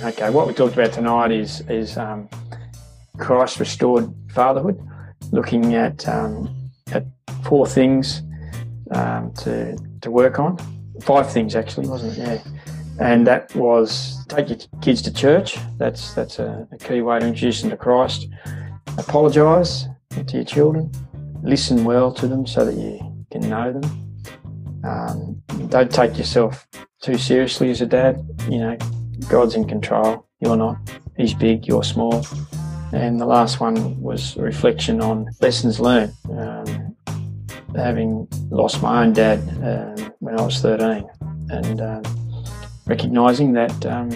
Okay, what we talked about tonight is is um, Christ restored fatherhood, looking at um, at four things um, to to work on, five things actually, wasn't it? Yeah, and that was take your kids to church. That's that's a, a key way to introduce them to Christ. Apologise to your children, listen well to them so that you can know them. Um, don't take yourself too seriously as a dad. You know, God's in control. You're not. He's big. You're small. And the last one was a reflection on lessons learned. Um, having lost my own dad um, when I was 13, and um, recognizing that um,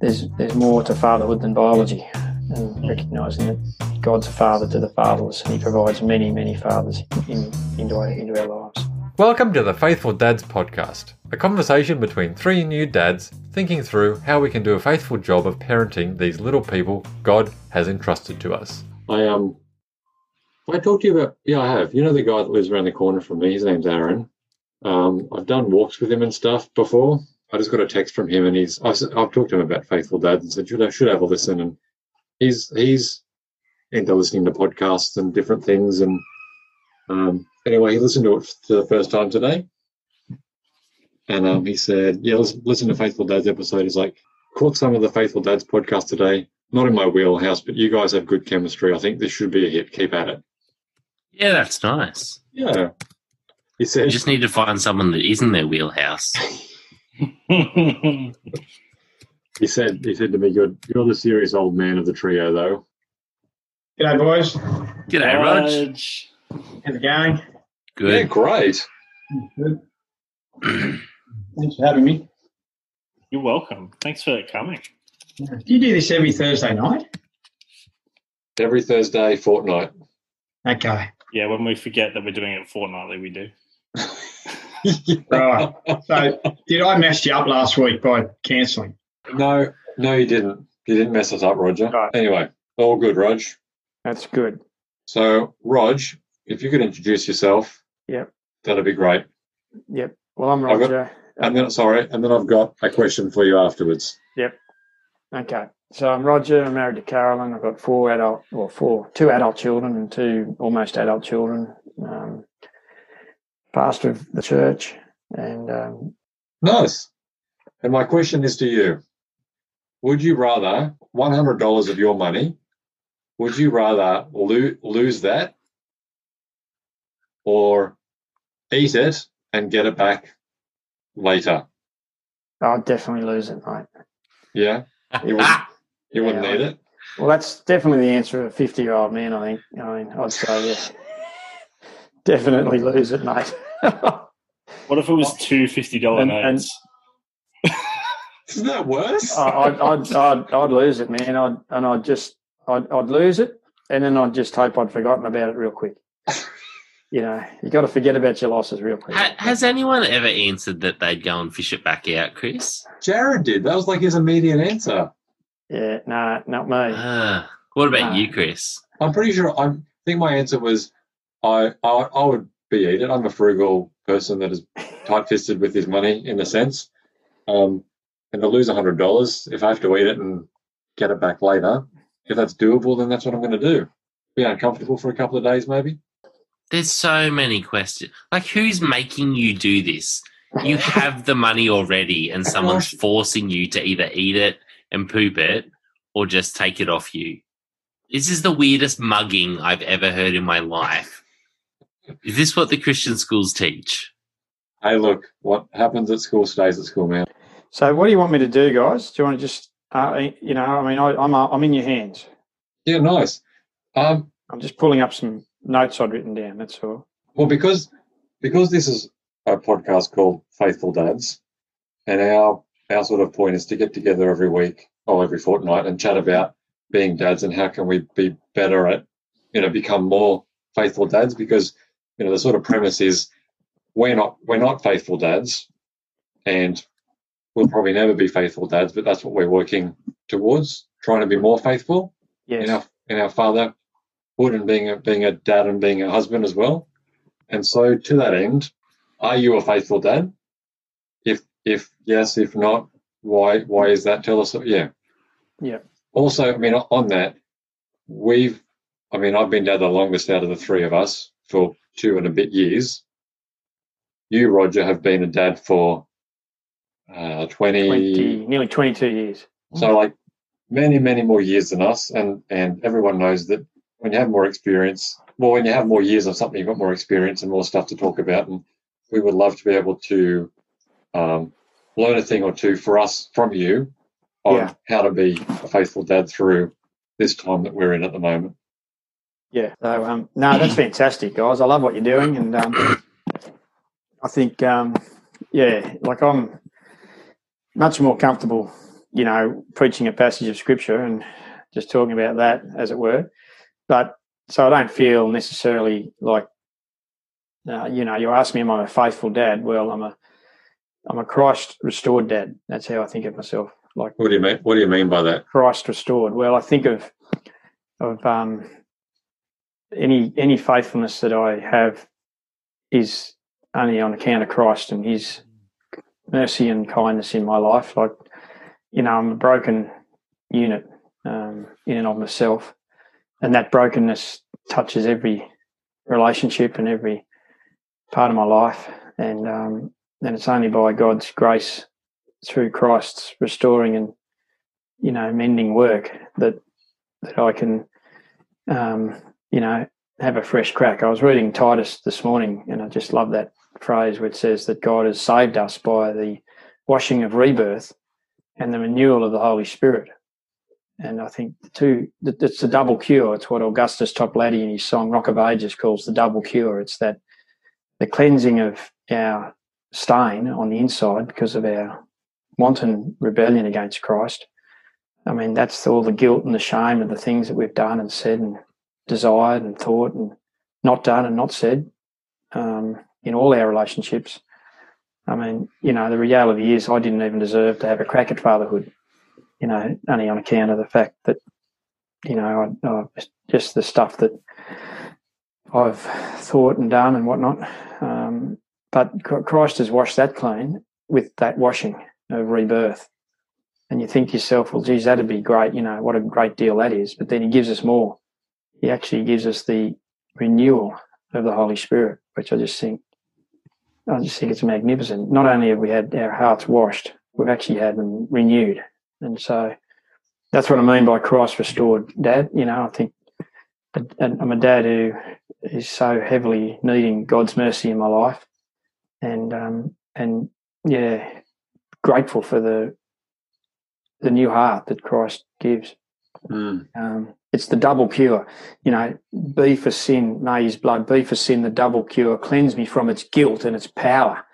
there's there's more to fatherhood than biology, and recognizing that God's a father to the fatherless, and He provides many many fathers in, into our, into our lives. Welcome to the Faithful Dads podcast, a conversation between three new dads thinking through how we can do a faithful job of parenting these little people God has entrusted to us. I um, I talked to you about. Yeah, I have. You know the guy that lives around the corner from me. His name's Aaron. Um, I've done walks with him and stuff before. I just got a text from him, and he's. I, have talked to him about Faithful Dads and said should I should have a listen, and he's he's into listening to podcasts and different things, and um, anyway, he listened to it for the first time today, and um, he said, "Yeah, listen, listen to Faithful Dads episode." He's like, "Caught some of the Faithful Dads podcast today. Not in my wheelhouse, but you guys have good chemistry. I think this should be a hit. Keep at it." Yeah, that's nice. Yeah, he said. You just need to find someone that isn't their wheelhouse. he said. He said to me, "You're you're the serious old man of the trio, though." G'day, boys. G'day, Rog. How's it going? Yeah, Good. great. Good. Thanks for having me. You're welcome. Thanks for coming. Do you do this every Thursday night? Every Thursday fortnight. Okay. Yeah, when we forget that we're doing it fortnightly, we do. Right. So, did I mess you up last week by cancelling? No, no, you didn't. You didn't mess us up, Roger. Right. Anyway, all good, Rog. That's good. So, Rog, if you could introduce yourself, Yep. that'd be great. Yep. Well, I'm I've got- Roger. And then, sorry, and then I've got a question for you afterwards. Yep. Okay. So I'm Roger. I'm married to Carolyn. I've got four adult, well, four, two adult children and two almost adult children. Um, pastor of the church, and um, Nice. And my question is to you: Would you rather one hundred dollars of your money? Would you rather lo- lose that, or eat it and get it back later? I'll definitely lose it, mate. Yeah, you wouldn't. You wouldn't Yeah, need it. Well, that's definitely the answer of a 50 year old man, I think. I mean, I'd say, yeah. definitely lose it, mate. What if it was two fifty dollar And- and- notes? Isn't that worse? I- I'd, I'd, I'd, I'd lose it, man. I'd, and I'd just, I'd, I'd lose it, and then I'd just hope I'd forgotten about it real quick. You know, you got to forget about your losses real quick. Ha- has anyone ever answered that they'd go and fish it back out, Chris? Jared did. That was like his immediate answer. Yeah, no, not me. Ah, what about No. you, Chris? I'm pretty sure. I think my answer was, I, I, I would be eat it. I'm a frugal person that is tight-fisted with his money in a sense. Um, and to lose hundred dollars, if I have to eat it and get it back later, if that's doable, then that's what I'm going to do. Be uncomfortable for a couple of days, maybe. There's so many questions. Like, who's making you do this? You have the money already, and someone's forcing you to either eat it and poop it or just take it off you. This is the weirdest mugging I've ever heard in my life. Is this what the Christian schools teach? Hey, look, what happens at school stays at school, man. So, what do you want me to do, guys? Do you want to just, uh, you know, I mean, I, I'm, uh, I'm in your hands. Yeah, nice. Um, I'm just pulling up some notes I'd written down. That's all. Well, because because this is a podcast called Faithful Dads, and our our sort of point is to get together every week or every fortnight and chat about being dads and how can we be better at you know become more faithful dads because you know the sort of premise is we're not we're not faithful dads and we'll probably never be faithful dads but that's what we're working towards trying to be more faithful Yes. in our in our and being a being a dad and being a husband as well. And so to that end, are you a faithful dad? If if yes, if not, why why is that? Tell us. Yeah. Yeah. Also, I mean, on that, we've, I mean, I've been dad the longest out of the three of us for two and a bit years. You, Roger, have been a dad for uh, 20, 20, nearly 22 years. so like many, many more years than us. And, and everyone knows that when you have more experience, well, when you have more years of something, you've got more experience and more stuff to talk about. And we would love to be able to um, learn a thing or two for us from you on Yeah. how to be a faithful dad through this time that we're in at the moment. Yeah. So um, no, that's fantastic, guys. I love what you're doing, and um, I think um, yeah, like I'm much more comfortable, you know, preaching a passage of scripture and just talking about that, as it were. But so I don't feel necessarily like, uh, you know, you ask me, am I a faithful dad? Well, I'm a I'm a Christ restored dad. That's how I think of myself. Like What do you mean? What do you mean by that? Christ restored. Well, I think of of um, any any faithfulness that I have is only on account of Christ and His mercy and kindness in my life. Like you know, I'm a broken unit um, in and of myself, and that brokenness touches every relationship and every part of my life, and um, and it's only by God's grace through Christ's restoring and you know mending work that that I can um, you know have a fresh crack. I was reading Titus this morning, and I just love that phrase which says that God has saved us by the washing of rebirth and the renewal of the Holy Spirit. And I think the two, it's the double cure. It's what Augustus Toplady in his song Rock of Ages calls the double cure. It's that the cleansing of our stain on the inside because of our wanton rebellion against Christ. I mean, that's all the guilt and the shame of the things that we've done and said and desired and thought and not done and not said um, in all our relationships. I mean, you know, the reality is I didn't even deserve to have a crack at fatherhood, you know, only on account of the fact that, you know, I, I, just the stuff that I've thought and done and whatnot. Um, but Christ has washed that clean with that washing of rebirth. And you think to yourself, well, geez, that'd be great. You know, what a great deal that is. But then he gives us more. He actually gives us the renewal of the Holy Spirit, which I just think, I just think it's magnificent. Not only have we had our hearts washed, we've actually had them renewed. And so that's what I mean by Christ restored dad. You know, I think I'm a dad who is so heavily needing God's mercy in my life. And, um, and yeah, grateful for the the new heart that Christ gives. Mm. Um, it's the double cure. You know, be for sin, may his blood be for sin, the double cure. Cleanse me from its guilt and its power.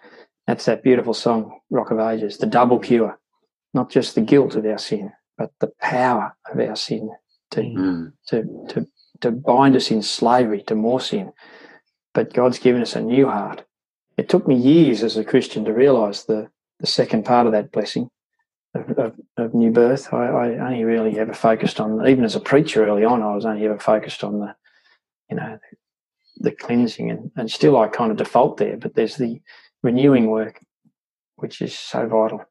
That's that beautiful song, Rock of Ages, the double cure. Not just the guilt of our sin, but the power of our sin to, Mm. to, to, to bind us in slavery to more sin. But God's given us a new heart. It took me years as a Christian to realize the, the second part of that blessing of, of, of new birth. I, I only really ever focused on, even as a preacher early on, I was only ever focused on the, you know, the cleansing, and, and still I kind of default there. But there's the renewing work, which is so vital.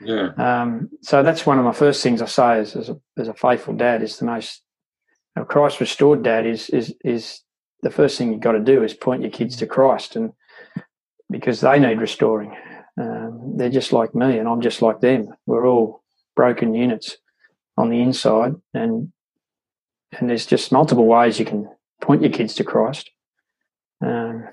Yeah. Um, so that's one of my first things I say as, as, a, as a faithful dad is the most a Christ restored dad is is is the first thing you've got to do is point your kids to Christ and because they need restoring. Um, they're just like me and I'm just like them. We're all broken units on the inside and and there's just multiple ways you can point your kids to Christ. Um,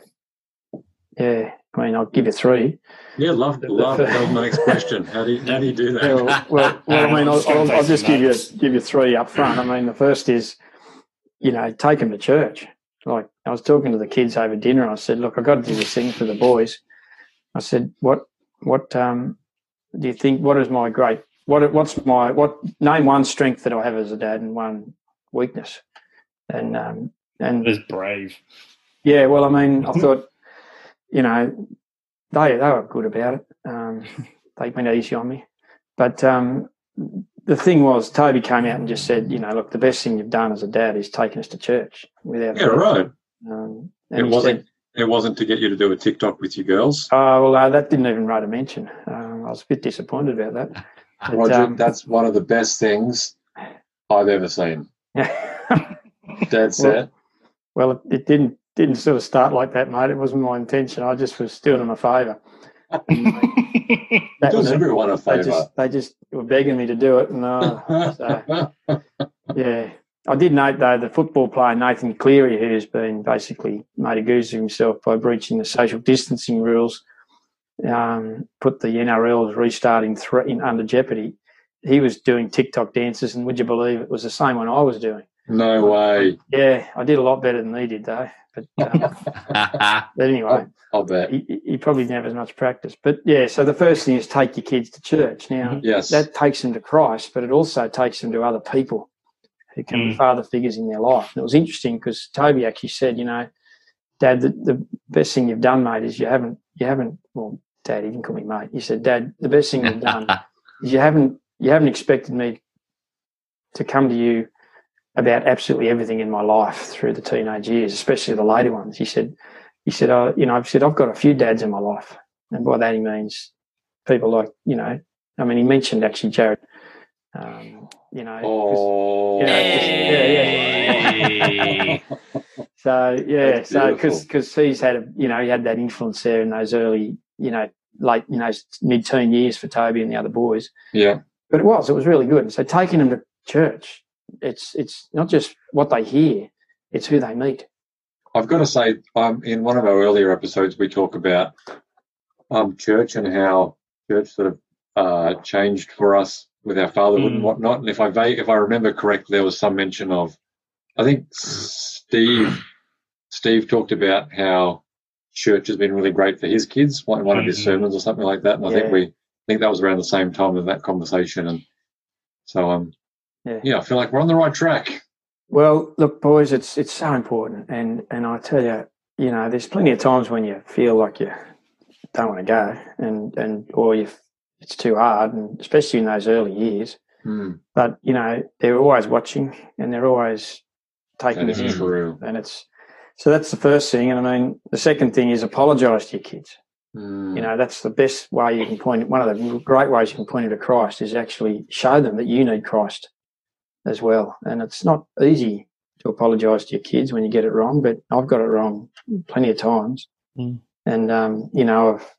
yeah, I mean I'll give you three. Yeah, love, love. That was my next question. How do you, how do you do that? Yeah, well, well, well, I mean, I'll, I'll, I'll just give you give you three up front. I mean, the first is, you know, take them to church. Like I was talking to the kids over dinner, and I said, "Look, I've got to do this thing for the boys." I said, "What, what um, do you think? What is my great? What, what's my what? Name one strength that I have as a dad, and one weakness." And um, and It is brave. yeah, well, I mean, I thought, you know, they they were good about it. Um, they went easy on me, but um, the thing was, Toby came out and just said, you know, look, the best thing you've done as a dad is taking us to church without. Yeah, right. Um, It wasn't. said, It wasn't to get you to do a TikTok with your girls. oh well, uh, that didn't even rate a mention. Um, I was a bit disappointed about that. But, Roger, um, that's one of the best things I've ever seen. Dad said. well, it, it didn't didn't sort of start like that, mate. It wasn't my intention. I just was doing them a favour. That Does was everyone a They favour? just they just were begging me to do it, and uh, so, yeah. I did note though the football player Nathan Cleary, who's been basically made a goose of himself by breaching the social distancing rules, um, put the NRL's restarting thre- in under jeopardy. He was doing TikTok dances, and would you believe it was the same one I was doing? No way. Yeah, I did a lot better than he did though. But, um, but anyway, I'll bet. he, he- he probably didn't have as much practice. But yeah, so the first thing is take your kids to church. Now Yes. that takes them to Christ, but it also takes them to other people who can be Mm. father figures in their life. And it was interesting because Toby actually said, you know, Dad, the, the best thing you've done, mate, is you haven't, you haven't. Well, Dad, he didn't call me mate. He said, Dad, the best thing you've done is you haven't, you haven't expected me to come to you about absolutely everything in my life through the teenage years, especially the later ones. He said, he said, uh, you know, I've said I've got a few dads in my life, and by that he means people like, you know, I mean, he mentioned actually Jared, um, you know, Oh. Yeah, just- Hey. so yeah, That's so because because he's had a, you know, he had that influence there in those early, you know, late, you know, mid teen years for Toby and the other boys. Yeah. But it was, it was really good. So taking them to church, it's it's not just what they hear, it's who they meet. I've got to say, um, in one of our earlier episodes, we talk about um, church and how church sort of uh, changed for us with our fatherhood and Mm. whatnot. And if I if I remember correctly, there was some mention of, I think Steve Steve talked about how church has been really great for his kids, one one of his Mhm. sermons or something like that. And I think we I think that was around the same time of that conversation. And so um, Yeah. yeah, I feel like we're on the right track. Well, look, boys, it's it's so important, and and I tell you, you know, there's plenty of times when you feel like you don't want to go, and and or you it's too hard, and especially in those early years. Hmm, But you know, they're always watching, and they're always taking that is in, and it's so that's the first thing. And I mean, the second thing is apologise to your kids. Hmm, You know, that's the best way you can point. One of the great ways you can point them to Christ is actually show them that you need Christ as well. And it's not easy to apologise to your kids when you get it wrong, but I've got it wrong plenty of times. Mm. And um, you know, I've,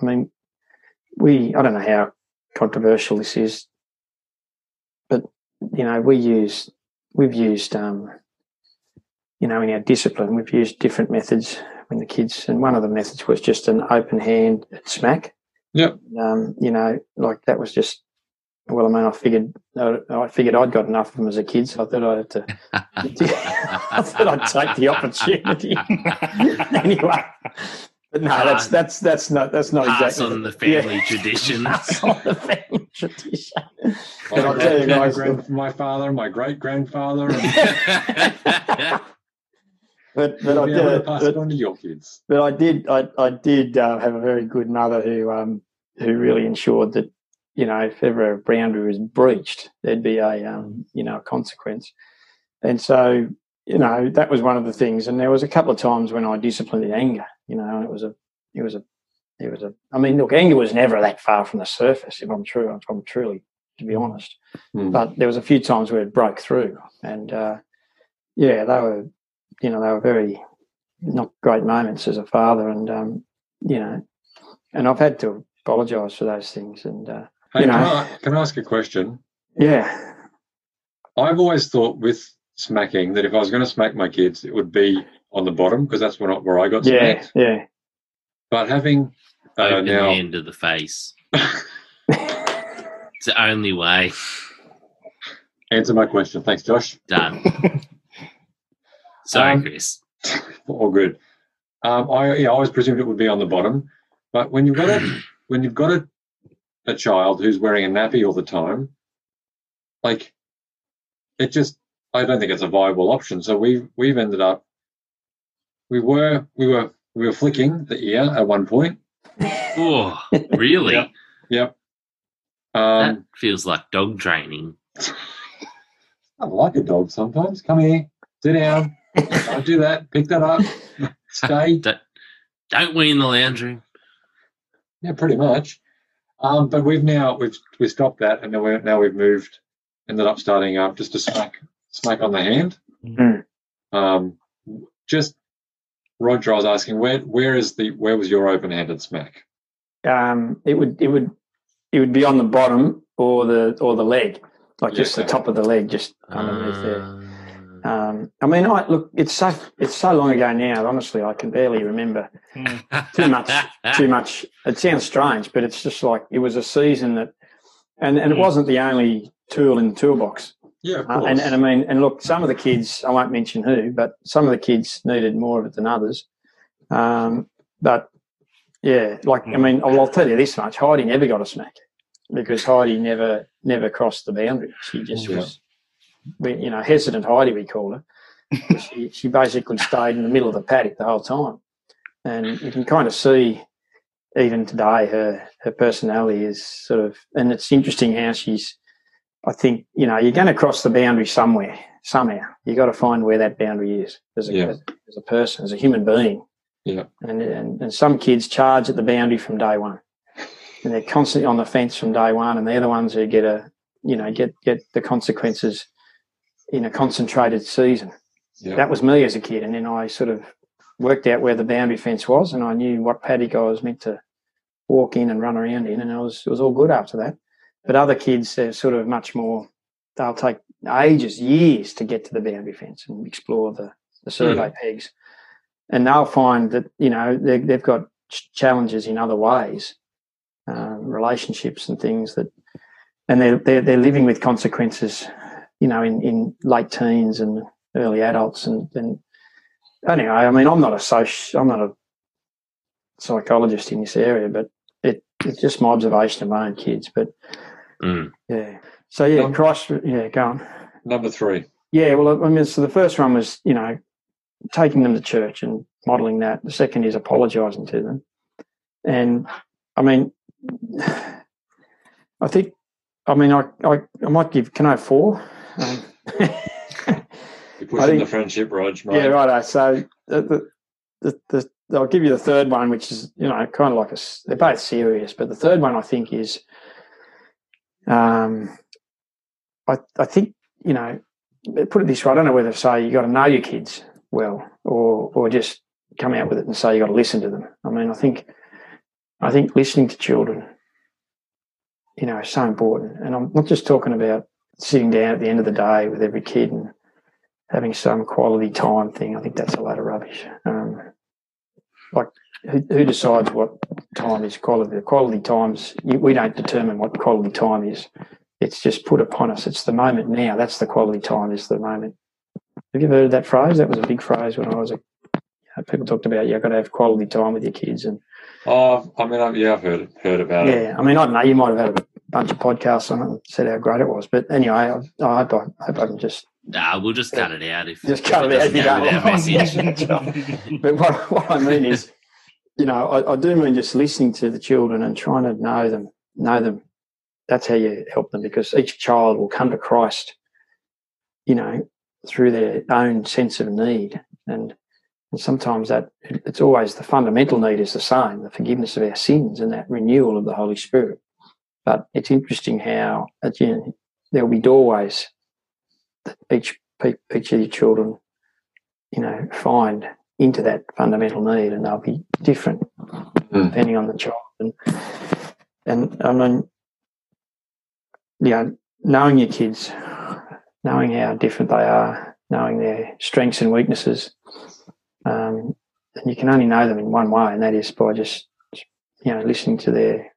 I mean, we I don't know how controversial this is, but you know, we use we've used um, you know, in our discipline, we've used different methods when the kids, and one of the methods was just an open hand smack. Yep. Um, you know, like that was just. Well, I mean, I figured uh, I figured I'd got enough of them as a kid, so I thought I'd have to. I thought I'd take the opportunity anyway. But no, that's that's that's not that's not Pass exactly on the Yeah. family traditions. Pass on the family tradition. My, I'll tell you grand- guys, grand- my father, my great grandfather, But but I be able to did. pass But, it on to your kids. but I did I, I did uh, have a very good mother who um who really ensured that you know if ever a boundary was breached there'd be a um you know a consequence. And so you know that was one of the things. And there was a couple of times when I disciplined in anger you know and it was a it was a it was a I mean look anger was never that far from the surface if I'm true if I'm truly to be honest. Hmm. but there was a few times where it broke through. And uh yeah they were you know they were very not great moments as a father. And um you know and I've had to apologize for those things. And uh Hey, you know. can, I, can I ask a question? yeah I've always thought with smacking that if I was going to smack my kids, it would be on the bottom because that's where, I- where I got yeah smacked. yeah But having uh, Open now, hand to the face. It's the only way. answer my question. Thanks, Josh. Done. Sorry, Um, Chris. All good. Um, I yeah, I always presumed it would be on the bottom, but when you've got a when you've got a, a child who's wearing a nappy all the time, like it just I don't think it's a viable option. So we've we've ended up we were we were we were flicking the ear at one point. Oh, really? Yeah. Yep. That Um, feels like dog training. I like a dog sometimes. Come here, sit down. Don't do that. Pick that up. Stay. Don't, don't we in the lounge room? Yeah, pretty much. Um, but we've now we've we stopped that, and now we now we've moved ended up starting up just a smack smack on the hand. Mm. Um, just Roger, I was asking where where is the where was your open handed smack? Um, it would it would it would be on the bottom or the or the leg, like Yeah, just the top of the leg, just underneath there. Um, I mean, I look. It's so it's so long ago now. Honestly, I can barely remember too much. too much. It sounds strange, but it's just like it was a season that, and and it Mm. wasn't the only tool in the toolbox. Yeah, of Uh, course. and, and I mean, and look, some of the kids, I won't mention who, but some of the kids needed more of it than others. Um, but yeah, like I Mm. mean, well, I'll tell you this much: Heidi never got a smack because Heidi never never crossed the boundary. She just Yeah. was, we, you know, hesitant Heidi, we call her. she she basically stayed in the middle of the paddock the whole time, and you can kind of see even today her her personality is sort of, and it's interesting how she's. I think you know you're going to cross the boundary somewhere somehow. You've got to find where that boundary is as a Yeah. as a person, as a human being. Yeah. And, and and some kids charge at the boundary from day one, and they're constantly on the fence from day one, and they're the ones who get a you know get get the consequences in a concentrated season. Yeah. That was me as a kid, and then I sort of worked out where the boundary fence was, and I knew what paddock I was meant to walk in and run around in, and it was it was all good after that. But other kids, they're sort of much more. They'll take ages, years to get to the boundary fence and explore the the survey pegs, and they'll find that you know they, they've got challenges in other ways, um, relationships and things that, and they're, they're they're living with consequences, you know, in in late teens and early adults, and and anyway, I mean, I'm not a soci, I'm not a psychologist in this area, but it it's just my observation of my own kids, but Mm. yeah. So yeah, Um, Christ, yeah, go on. Number three. Yeah, well, I mean, so the first one was, you know, taking them to church and modelling that. The second is apologising to them. And I mean, I think, I mean, I, I, I might give, can I have four? You're pushing think- the friendship, Rog. Right? yeah, right. So the, the, the, the, I'll give you the third one, which is, you know, kind of like a, they're both serious, but the third one I think is, um, I, I think, you know, put it this way, I don't know whether to say you got to know your kids well or, or just come out with it and say you got to listen to them. I mean, I think, I think listening to children, you know, is so important. And I'm not just talking about sitting down at the end of the day with every kid and having some quality time thing. I think that's a load of rubbish. Um, like, who, who decides what time is quality? The quality times, you, we don't determine what quality time is. It's just put upon us. It's the moment now. That's the quality time, is the moment. Have you ever heard that phrase? That was a big phrase when I was a. People talked about, yeah, got to have quality time with your kids. And Oh, I mean, I've, yeah, I've heard heard about it. yeah, I mean, I don't know. You might have had a bunch of podcasts on it and said how great it was. But anyway, I, I hope I, I hope I can just Nah, we'll just cut it out if Just cut if it out if you don't with our want message. But what, what I mean is, you know, I, I do mean just listening to the children and trying to know them, know them. That's how you help them because each child will come to Christ, you know, through their own sense of need. And, and sometimes that it's always the fundamental need is the same, the forgiveness of our sins and that renewal of the Holy Spirit. But it's interesting how at the end, there will be doorways that each each of your children, you know, find into that fundamental need, and they'll be different Mm. depending on the child. And and I mean, you know, knowing your kids, knowing how different they are, knowing their strengths and weaknesses, um, and you can only know them in one way, and that is by just you know listening to their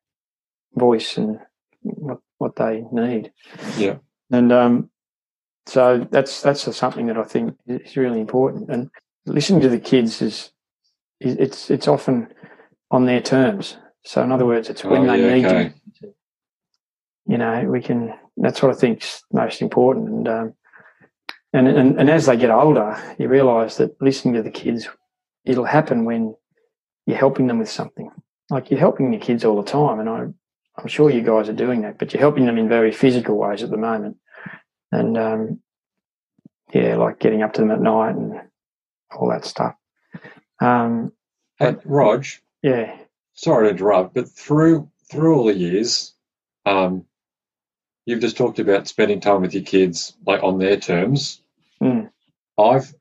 voice and what what they need. Yeah. And um, so that's that's something that I think is really important. And listening to the kids is, is it's it's often on their terms. So in other words, it's when Oh, they yeah, need okay. you. You know, we can. That's what I think's most important. And um, and and and as they get older, you realise that listening to the kids, it'll happen when you're helping them with something. Like you're helping your kids all the time, and I, I'm sure you guys are doing that, but you're helping them in very physical ways at the moment. And um, yeah, like getting up to them at night and all that stuff. Um, Hey, Rog, yeah, sorry to interrupt, but through through all the years, um, you've just talked about spending time with your kids like on their terms. Mm. I've,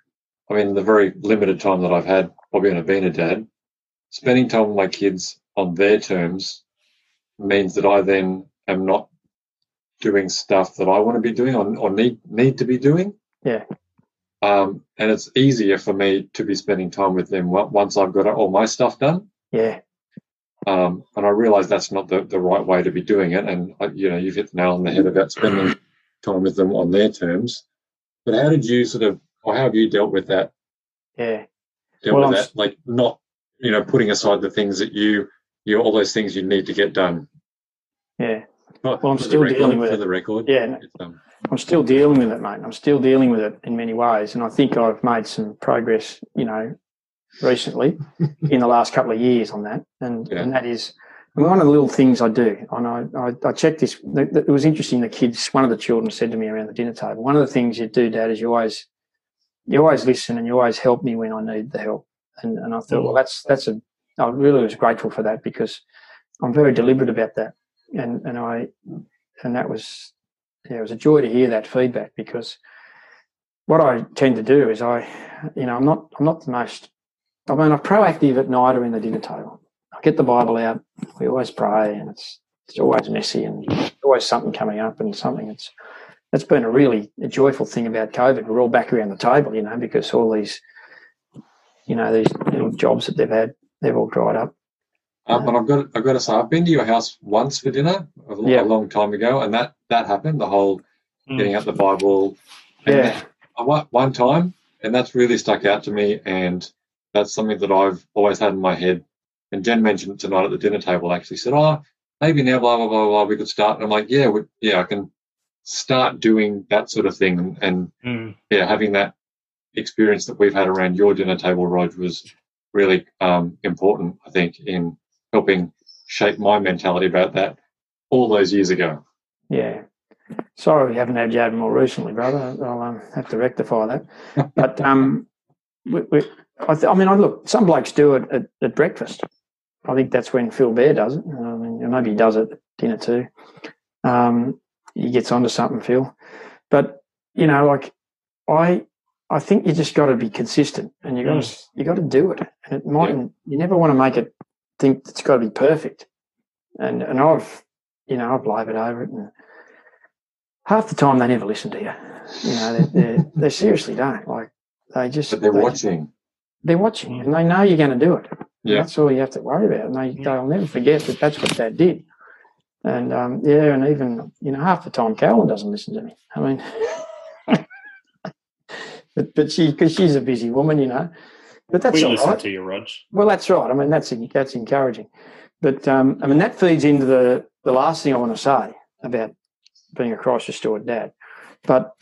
I mean, the very limited time that I've had probably on being a dad, spending time with my kids on their terms means that I then am not doing stuff that I want to be doing or, or need need to be doing. Yeah. Um, and it's easier for me to be spending time with them once I've got all my stuff done. Yeah. Um, and I realise that's not the, the right way to be doing it. And uh, you know, you've hit the nail on the head about spending time with them on their terms. But how did you sort of, or how have you dealt with that? Yeah. Dealt Well, with I'm that, like not, you know, putting aside the things that you, you all those things you need to get done. Yeah. Well, I'm still record- dealing with for it. the record. Yeah. Um, I'm still dealing with it, mate. I'm still dealing with it in many ways, and I think I've made some progress, you know, recently in the last couple of years on that. And Yeah. and that is one of the little things I do. And I I, I checked this. th- th- It was interesting. The kids, one of the children, said to me around the dinner table, "One of the things you do, Dad, is you always you always listen and you always help me when I need the help." And and I thought, well, that's that's a. I really was grateful for that because I'm very deliberate about that, and and I and that was yeah, it was a joy to hear that feedback because what I tend to do is I, you know, I'm not I'm not the most. I mean, I'm proactive at night or in the dinner table. I get the Bible out. We always pray, and it's it's always messy and always something coming up and something. It's that's been a really a joyful thing about COVID. We're all back around the table, you know, because all these, you know, these little jobs that they've had, they've all dried up. Um, but I've got I've got to say I've been to your house once for dinner a, lo- Yeah. a long time ago, and that that happened. The whole Mm. getting out the Bible. And Yeah. that- one time, and that's really stuck out to me, and that's something that I've always had in my head. And Jen mentioned it tonight at the dinner table. Actually, said, "Oh, maybe now, blah blah blah blah, we could start." And I'm like, "Yeah, we, yeah, I can start doing that sort of thing." And Mm. yeah, having that experience that we've had around your dinner table, Rog, was really um, important. I think in helping shape my mentality about that all those years ago. Yeah. Sorry we haven't had you had more recently, brother. I'll um, have to rectify that. But um, we, we, I, th- I mean, I look. Some blokes do it at, at breakfast. I think that's when Phil Bear does it. I mean, maybe he does it at dinner too. Um, he gets onto something, Phil. But you know, like I, I think you just got to be consistent, and you got to you got to do it. And it mightn't. you never want to make it think it's got to be perfect. And and I've you know I've laboured over it, and half the time they never listen to you. You know, they they, they seriously don't. Like they just But they're they- watching. They're watching, and they know you're going to do it. Yeah. that's all you have to worry about. And they they'll never forget that that's what Dad did. And um, yeah, and even you know half the time Carolyn doesn't listen to me. I mean, but but she because she's a busy woman, you know. But that's we all listen right. to you, Rog. Well, that's right. I mean, that's that's encouraging. But um, I mean, that feeds into the the last thing I want to say about being a Christ restored dad. But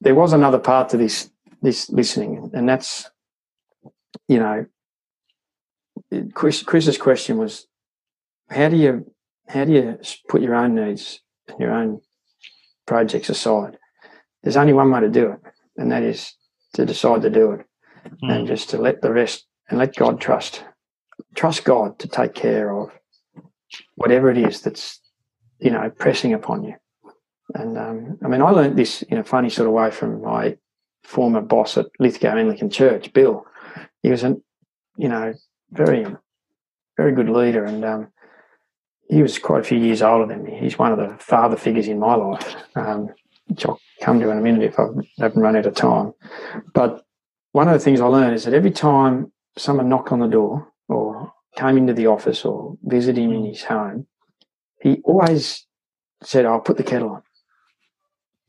there was another part to this this listening, and that's you know, Chris Chris's question was, how do you how do you put your own needs and your own projects aside? There's only one way to do it, and that is to decide to do it and Mm. just to let the rest and let God trust. Trust God to take care of whatever it is that's, you know, pressing upon you. And um, I mean, I learned this in a funny sort of way from my former boss at Lithgow Anglican Church, Bill. He was a, you know, very, very good leader, and um, he was quite a few years older than me. He's one of the father figures in my life, um, which I'll come to in a minute if I haven't run out of time. But one of the things I learned is that every time someone knocked on the door or came into the office or visited him in his home, he always said, I'll put the kettle on.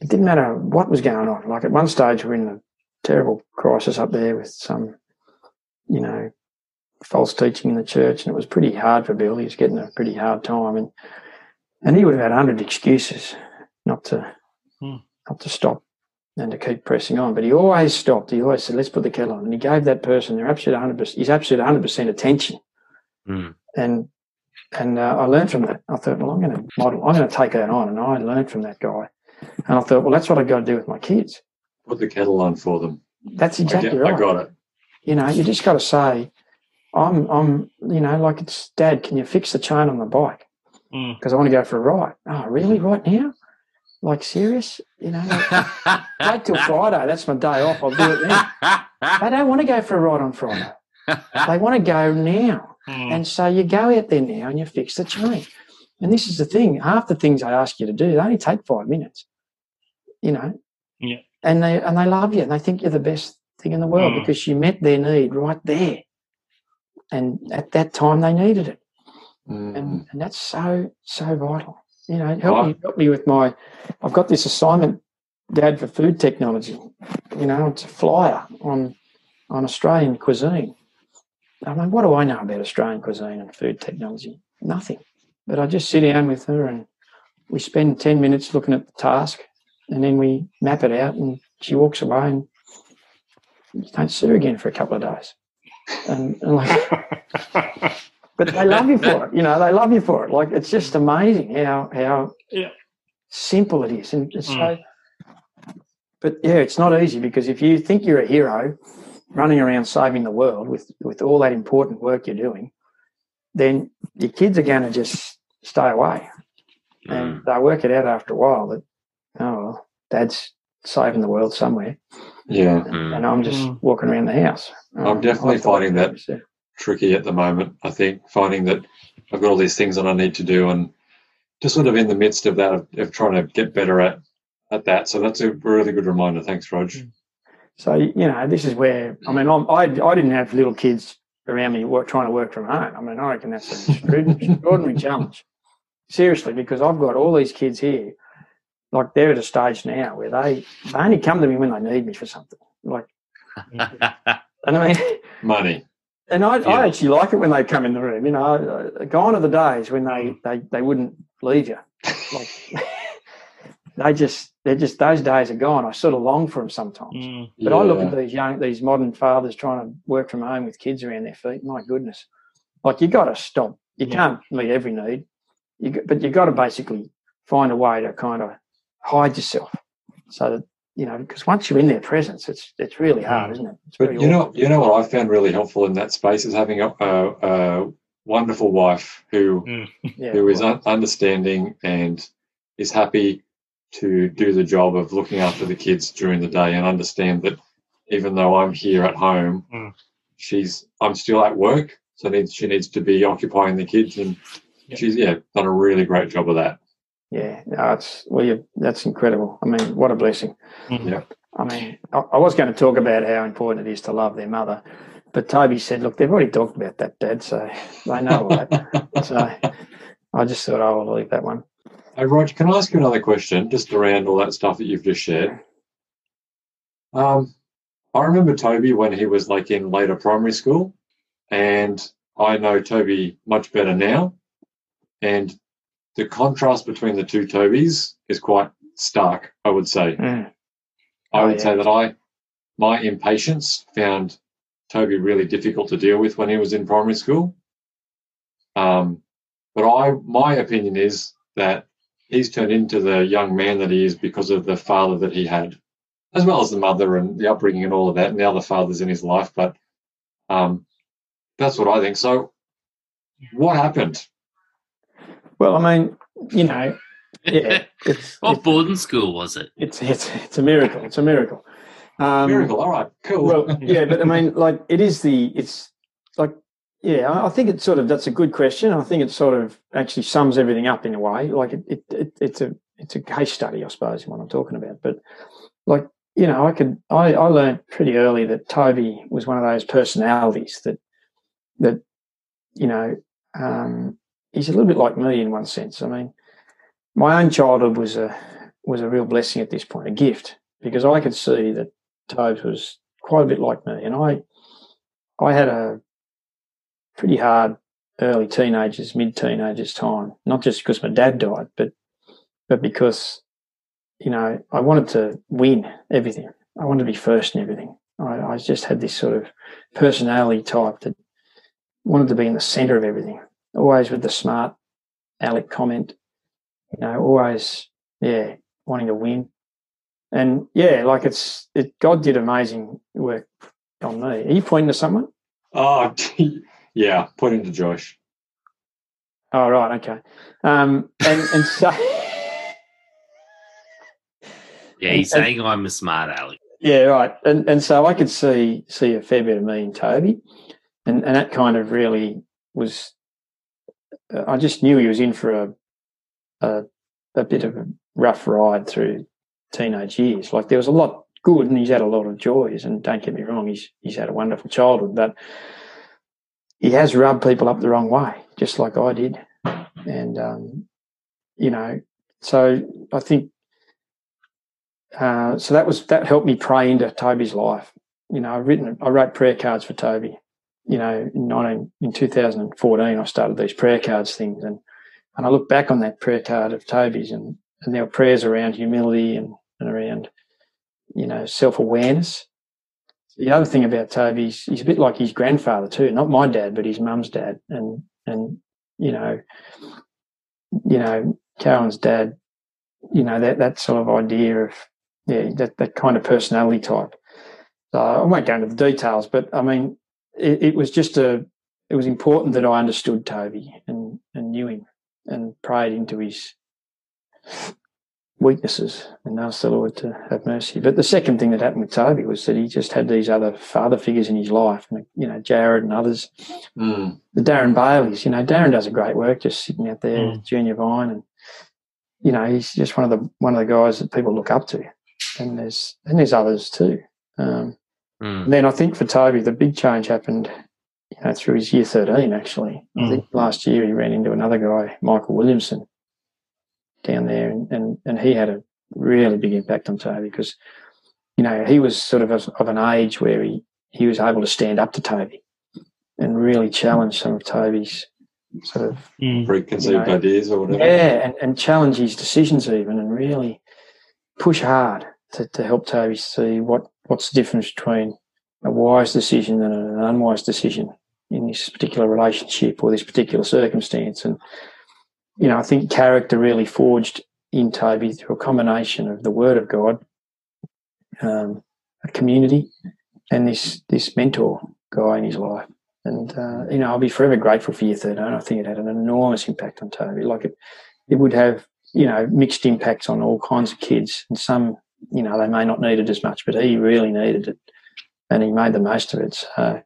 It didn't matter what was going on. Like at one stage, we're in a terrible crisis up there with some, you know, false teaching in the church, and it was pretty hard for Bill. He was getting a pretty hard time, and and he would have had a hundred excuses not to Hmm. not to stop and to keep pressing on. But he always stopped. He always said, "Let's put the kettle on," and he gave that person their absolute hundred percent, his absolute hundred percent attention. Mm. And and uh, I learned from that. I thought, well, I'm going to model. I'm going to take that on, and I learned from that guy. And I thought, well, that's what I've got to do with my kids. Put the kettle on for them. That's I, exactly get- right. I got it. You know, you just got to say, I'm, I'm, you know, like it's, Dad, can you fix the chain on the bike? Mm. Because I want to go for a ride. Oh, really? Right now? Like serious? You know, wait till Friday. That's my day off. I'll do it then. They don't want to go for a ride on Friday. They want to go now. Mm. And so you go out there now and you fix the chain. And this is the thing: half the things I ask you to do, they only take five minutes. You know. Yeah. And they and they love you and they think you're the best thing in the world Mm. because you met their need right there. And at that time they needed it. Mm. And and that's so, so vital. You know, help me Right. help me with my I've got this assignment, Dad for Food Technology. You know, it's a flyer on on Australian cuisine. I mean, what do I know about Australian cuisine and food technology? Nothing. But I just sit down with her and we spend 10 minutes looking at the task and then we map it out and she walks away and you don't see her again for a couple of days. And, and like, but they love you for it. You know, they love you for it. Like, it's just amazing how, how Yeah. simple it is. And it's so, but yeah, it's not easy because if you think you're a hero running around saving the world with, with all that important work you're doing, then your kids are going to just stay away and they'll work it out after a while that, oh, well, dad's saving the world somewhere Yeah, Mm. and I'm just Mm. walking around the house. I'm Um, definitely finding that tricky at the moment. I think finding that I've got all these things that I need to do, and just sort of in the midst of that of, of trying to get better at at that. So that's a really good reminder. Thanks, Rog. Mm. So you know, this is where I mean, I'm, I I didn't have little kids around me work, trying to work from home. I mean, I reckon that's an extraordinary, extraordinary challenge. Seriously, because I've got all these kids here, like they're at a stage now where they they only come to me when they need me for something. Like, and I mean, Money. And I, Yeah. I actually like it when they come in the room. You know, gone are the days when they they they wouldn't leave you. Like, they just they're just those days are gone. I sort of long for them sometimes. Mm. But I look at these young, these modern fathers trying to work from home with kids around their feet. My goodness, like you got to stop. You Yeah. can't meet every need, you but you got to basically find a way to kind of hide yourself, so that you know. Because once you're in their presence, it's it's really hard, isn't it? It's But very you know, awkward. you know what I found really helpful in that space is having a, a, a wonderful wife who yeah, who is well, un- understanding and is happy to do the job of looking after the kids during the day and understand that even though I'm here at home, Mm. she's I'm still at work, so needs she needs to be occupying the kids, and Yeah. she's yeah done a really great job of that. Yeah, no, it's well, you, that's incredible. I mean, what a blessing. Mhm. Yeah. I mean, I, I was going to talk about how important it is to love their mother, but Toby said, "Look, they've already talked about that, Dad, so they know all that." so I just thought I will leave that one. Hey, Roger, can I ask you another question just around all that stuff that you've just shared? Um, I remember Toby when he was like in later primary school, and I know Toby much better now. And the contrast between the two Tobys is quite stark, I would say. Mm. I Oh, would yeah. say that I, my impatience found Toby really difficult to deal with when he was in primary school. Um, but I, my opinion is that he's turned into the young man that he is because of the father that he had, as well as the mother and the upbringing and all of that, and the other fathers in his life. But um, that's what I think. So, what happened? Well, I mean, you know, yeah, it's what it's, boarding school was it? it's it's it's a miracle. It's a miracle. Um, Miracle. All right, cool. Well, yeah, but I mean, like, it is the it's like, yeah, I I think it's sort of that's a good question. I think it sort of actually sums everything up in a way. Like, it, it, it it's a it's a case study, I suppose, is what I'm talking about. But like, you know, I could I I learned pretty early that Toby was one of those personalities that that you know um, he's a little bit like me in one sense. I mean, my own childhood was a was a real blessing at this point, a gift, because I could see that Tobes was quite a bit like me, and I I had a pretty hard early teenagers, mid teenagers time. Not just because my dad died, but but because you know I wanted to win everything. I wanted to be first in everything. I, I just had this sort of personality type that wanted to be in the centre of everything. Always with the smart Alec comment, you know, always yeah wanting to win. And yeah, like it's it. God did amazing work on me. Are you pointing to someone? Oh, yeah. Pointing to Josh. Oh right, okay. Um, and and so Yeah, he's And- saying I'm a smart Alec. Yeah, right. And and so I could see see a fair bit of me in Toby, and and that kind of really was. I just knew he was in for a a, a bit of a rough ride through teenage years. Like there was a lot good, and he's had a lot of joys. And don't get me wrong, he's he's had a wonderful childhood, but he has rubbed people up the wrong way, just like I did. And um, you know, so I think uh, so that was that helped me pray into Toby's life. You know, I've written, I wrote prayer cards for Toby. You know, in 19, in 2014, I started these prayer cards things, and and I look back on that prayer card of Toby's, and and there were prayers around humility and and around, you know, self awareness. The other thing about Toby, he's, he's a bit like his grandfather too, not my dad, but his mum's dad, and and you know, you know, Cowan's dad, you know that that sort of idea of yeah, that, that kind of personality type. So I won't go into the details, but I mean, it, it was just a, it was important that I understood Toby and, and knew him and prayed into his weaknesses and asked the Lord to have mercy. But the second thing that happened with Toby was that he just had these other father figures in his life, you know, Jared and others, Mm. the Darren Baileys. You know, Darren does a great work just sitting out there Mm. Junior Vine, and you know, he's just one of the one of the guys that people look up to. And there's and there's others too. Um, Mm. and then I think for Toby, the big change happened, you know, through his year thirteen. Actually, I Mm. think last year he ran into another guy, Michael Williamson, down there, and and, and he had a really big impact on Toby because, you know, he was sort of of of an age where he he was able to stand up to Toby and really challenge some of Toby's sort of Mm. Preconceived You know, ideas or whatever. yeah, and, and challenge his decisions even, and really push hard to, to help Toby see what, what's the difference between a wise decision and an unwise decision in this particular relationship or this particular circumstance. And you know, I think character really forged in Toby through a combination of the Word of God, um, a community, and this this mentor guy in his life. And uh, you know, I'll be forever grateful for Year 13. I think it had an enormous impact on Toby. Like it, it would have you know mixed impacts on all kinds of kids, and some you know they may not need it as much, but he really needed it, and he made the most of it. So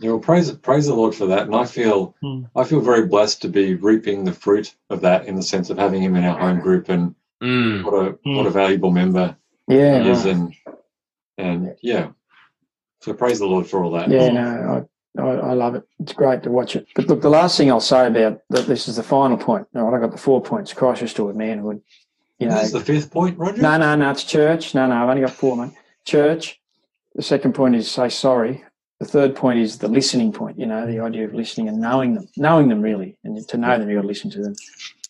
Yeah, well, praise praise the Lord for that, and I feel Hmm. I feel very blessed to be reaping the fruit of that in the sense of having him in our home group, and Mm. what a what a valuable member yeah, he is, right. and and yeah, so praise the Lord for all that. Yeah, no, I, I, I love it. It's great to watch it. But look, the last thing I'll say about that, this is the final point. All right, I got the four points: Christ restored manhood. You know, This is the fifth point, Roger. no, no, no, it's church. No, no, I've only got four, mate. Church. The second point is say sorry. The third point is the listening point. You know, the idea of listening and knowing them, knowing them really, and to know them, you've got to listen to them.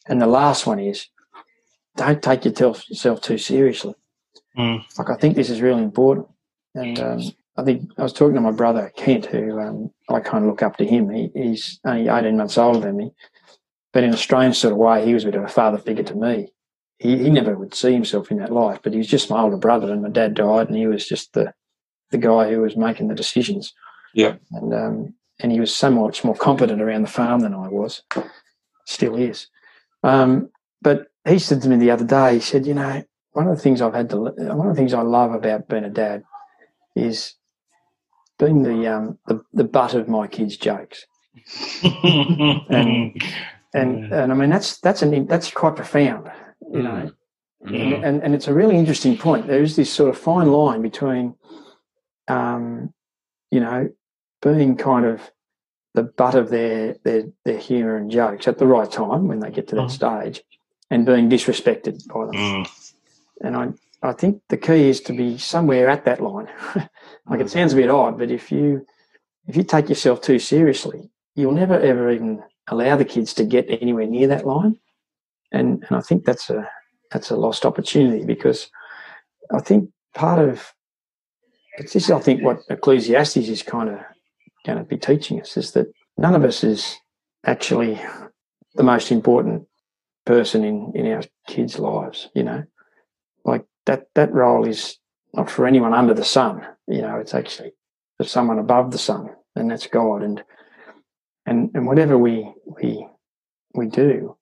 And the last one is don't take yourself yourself too seriously. Mm. Like I think this is really important, and um, I think I was talking to my brother Kent, who um, I kind of look up to him. He, he's only eighteen months older than me, but in a strange sort of way, he was a bit of a father figure to me. He, he never would see himself in that life, but he was just my older brother, and my dad died, and he was just the the guy who was making the decisions. Yeah. and um, and he was so much more competent around the farm than I was. Still is. Um, but he said to me the other day, he said, you know, one of the things I've had to, one of the things I love about being a dad is being the um, the, the butt of my kids' jokes. And and Yeah. and I mean that's that's an that's quite profound, you know. Mm. And, and and it's a really interesting point. There is this sort of fine line between, um, you know, being kind of the butt of their their their humour and jokes at the right time when they get to that Mhm. stage, and being disrespected by them. Mm. And I I think the key is to be somewhere at that line. like it sounds a bit odd, but if you if you take yourself too seriously, you'll never ever even allow the kids to get anywhere near that line. And and I think that's a that's a lost opportunity because I think part of this is I think what Ecclesiastes is kind of going to be teaching us is that none of us is actually the most important person in in our kids' lives. You know, like that that role is not for anyone under the sun. You know, it's actually for someone above the sun, and that's God. And and and whatever we we we do,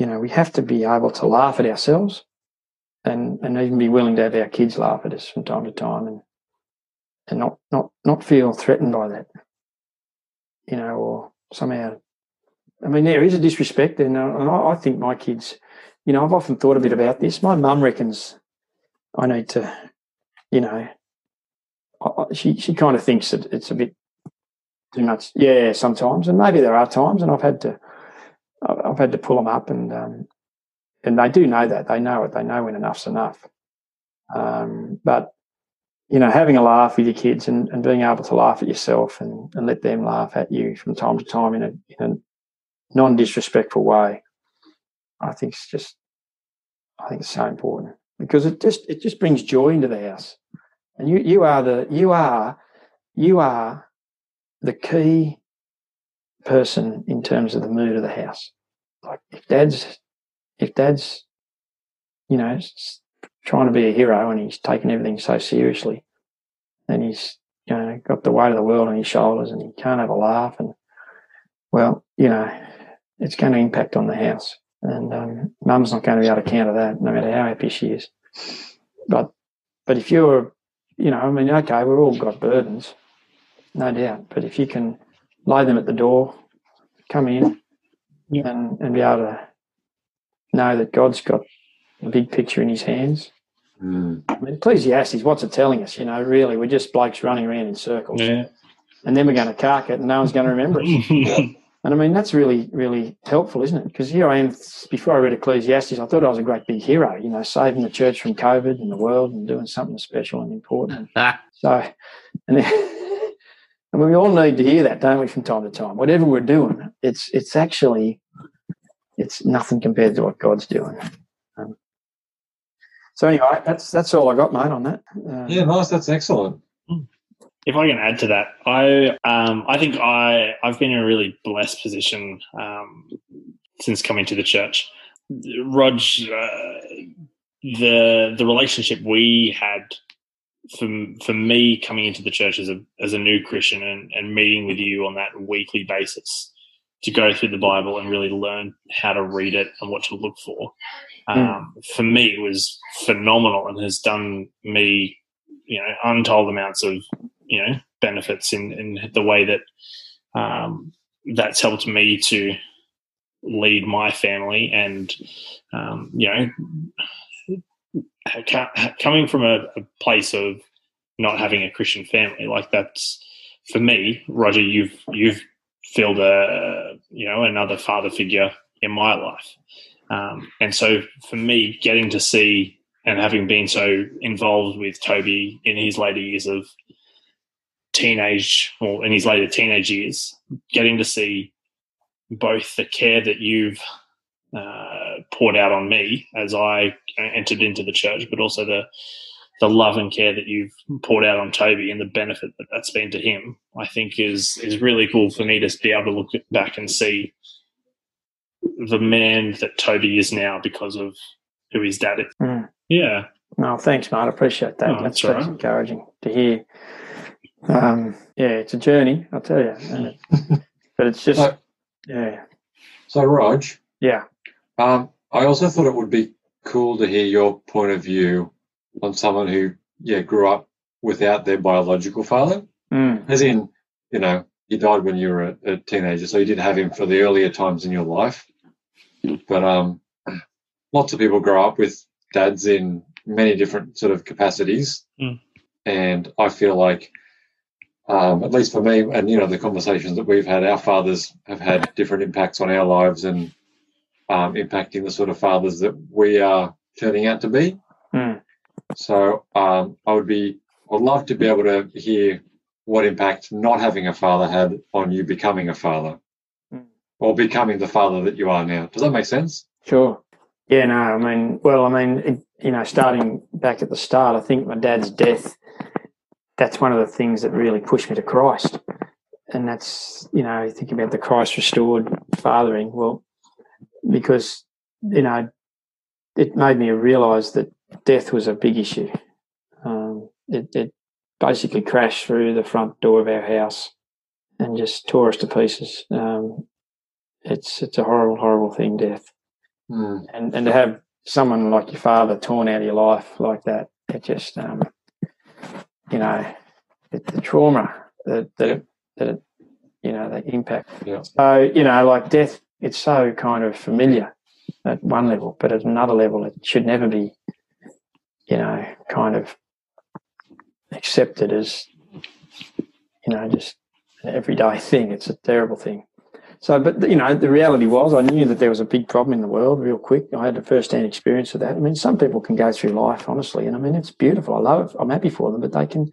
you know, we have to be able to laugh at ourselves, and and even be willing to have our kids laugh at us from time to time, and and not not not feel threatened by that, you know, or somehow. I mean, there is a disrespect, and, uh, and I, I think my kids, you know, I've often thought a bit about this. My mum reckons I need to, you know, I, she she kind of thinks that it's a bit too much. Yeah, sometimes, and maybe there are times, and I've had to, I've had to pull them up, and um, and they do know that they know it. They know when enough's enough. Um, but you know, having a laugh with your kids and, and being able to laugh at yourself and, and let them laugh at you from time to time in a, in a non disrespectful way, I think it's just, I think it's so important because it just it just brings joy into the house, and you you are the you are you are the key person in terms of the mood of the house. Like if dad's if dad's you know trying to be a hero and he's taking everything so seriously, and he's you know got the weight of the world on his shoulders and he can't have a laugh and well you know it's going to impact on the house. And um, mum's not going to be able to counter that no matter how happy she is. But but if you're you know i mean okay we've all got burdens no doubt. But if you can lay them at the door come in Yeah. and and be able to know that god's got the big picture in his hands Mm. I mean, Ecclesiastes, what's it telling us? You know, really, we're just blokes running around in circles, Yeah. and then we're going to cark it, and no one's going to remember it. And I mean, that's really, really helpful, isn't it? Because here I am, before I read Ecclesiastes, I thought I was a great big hero, you know, saving the church from COVID and the world and doing something special and important. So, and, then, and we all need to hear that, don't we, from time to time? Whatever we're doing, it's it's actually it's nothing compared to what God's doing. Um, so anyway, that's that's all I got, mate, on that. Uh, Yeah, nice. That's excellent. if I can add to that, I um, I think I I've been in a really blessed position um, since coming to the church. Rog, uh, the the relationship we had for for me coming into the church as a as a new Christian and, and meeting with you on that weekly basis to go through the Bible and really learn how to read it and what to look for. Um, For me, it was phenomenal and has done me, you know, untold amounts of you know benefits in in the way that um, that's helped me to lead my family and um, you know coming from a, a place of not having a Christian family like that's for me Roger you've you've filled a you know another father figure in my life. Um, and so for me getting to see and having been so involved with Toby in his later years of teenage or in his later teenage years, getting to see both the care that you've uh, poured out on me as I entered into the church, but also the the love and care that you've poured out on Toby and the benefit that that's been to him, I think is is really cool for me to be able to look back and see the man that Toby is now because of who his dad is. Mm. Yeah, No, thanks, mate. I appreciate that. Oh, that's that's right. encouraging to hear. Um, yeah, it's a journey, I'll tell you. But it's just, So- yeah, So, Rog, yeah. um, I also thought it would be cool to hear your point of view on someone who, yeah, grew up without their biological father. Mm, As in, you know, he died when you were a, a teenager, so you did have him for the earlier times in your life. But um, lots of people grow up with dads in many different sort of capacities, Mm. and I feel like, um, at least for me, and you know, the conversations that we've had, our fathers have had different impacts on our lives and um, impacting the sort of fathers that we are turning out to be. mm, So um, I would be, I'd love to be able to hear what impact not having a father had on you becoming a father, Mm. or becoming the father that you are now. Does that make sense? sure. Yeah, no, I mean, well, I mean, it, you know, starting back at the start, I think my dad's death, that's one of the things that really pushed me to Christ. And that's, you know, think about the Christ restored fathering. Well, because, you know, it made me realize that death was a big issue. Um, it, it basically crashed through the front door of our house and just tore us to pieces. Um, it's it's a horrible, horrible thing, death Mm. and and to have someone like your father torn out of your life like that, it just, um, you know, it, the trauma that that it, that it, you know, the impact. Yeah. So you know, like death, it's so kind of familiar at one level, but at another level, it should never be, you know, kind of accepted as, you know, just an everyday thing. It's a terrible thing. So, but you know, the reality was, I knew that there was a big problem in the world real quick. I had a first-hand experience of that. I mean, some people can go through life honestly, and I mean, it's beautiful. I love it. I'm happy for them, but they can,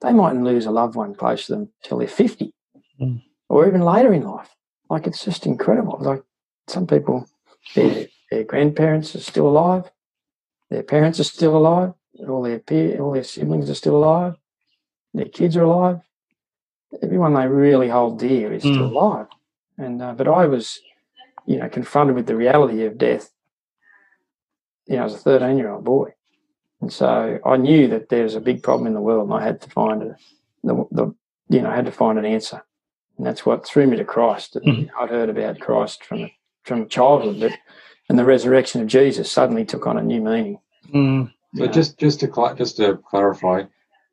they mightn't lose a loved one close to them till they're 50 Mm. or even later in life. Like it's just incredible. Like some people, their, their grandparents are still alive, their parents are still alive, all their peer, all their siblings are still alive, their kids are alive. Everyone they really hold dear is still Mm. alive. And uh, but I was, you know, confronted with the reality of death. You know, as a thirteen-year-old boy, and so I knew that there was a big problem in the world, and I had to find a, the, the you know, I had to find an answer, and that's what threw me to Christ. And, Mhm. you know, I'd heard about Christ from from childhood, but and the resurrection of Jesus suddenly took on a new meaning. Mm. So Yeah. just just to cl- just to clarify,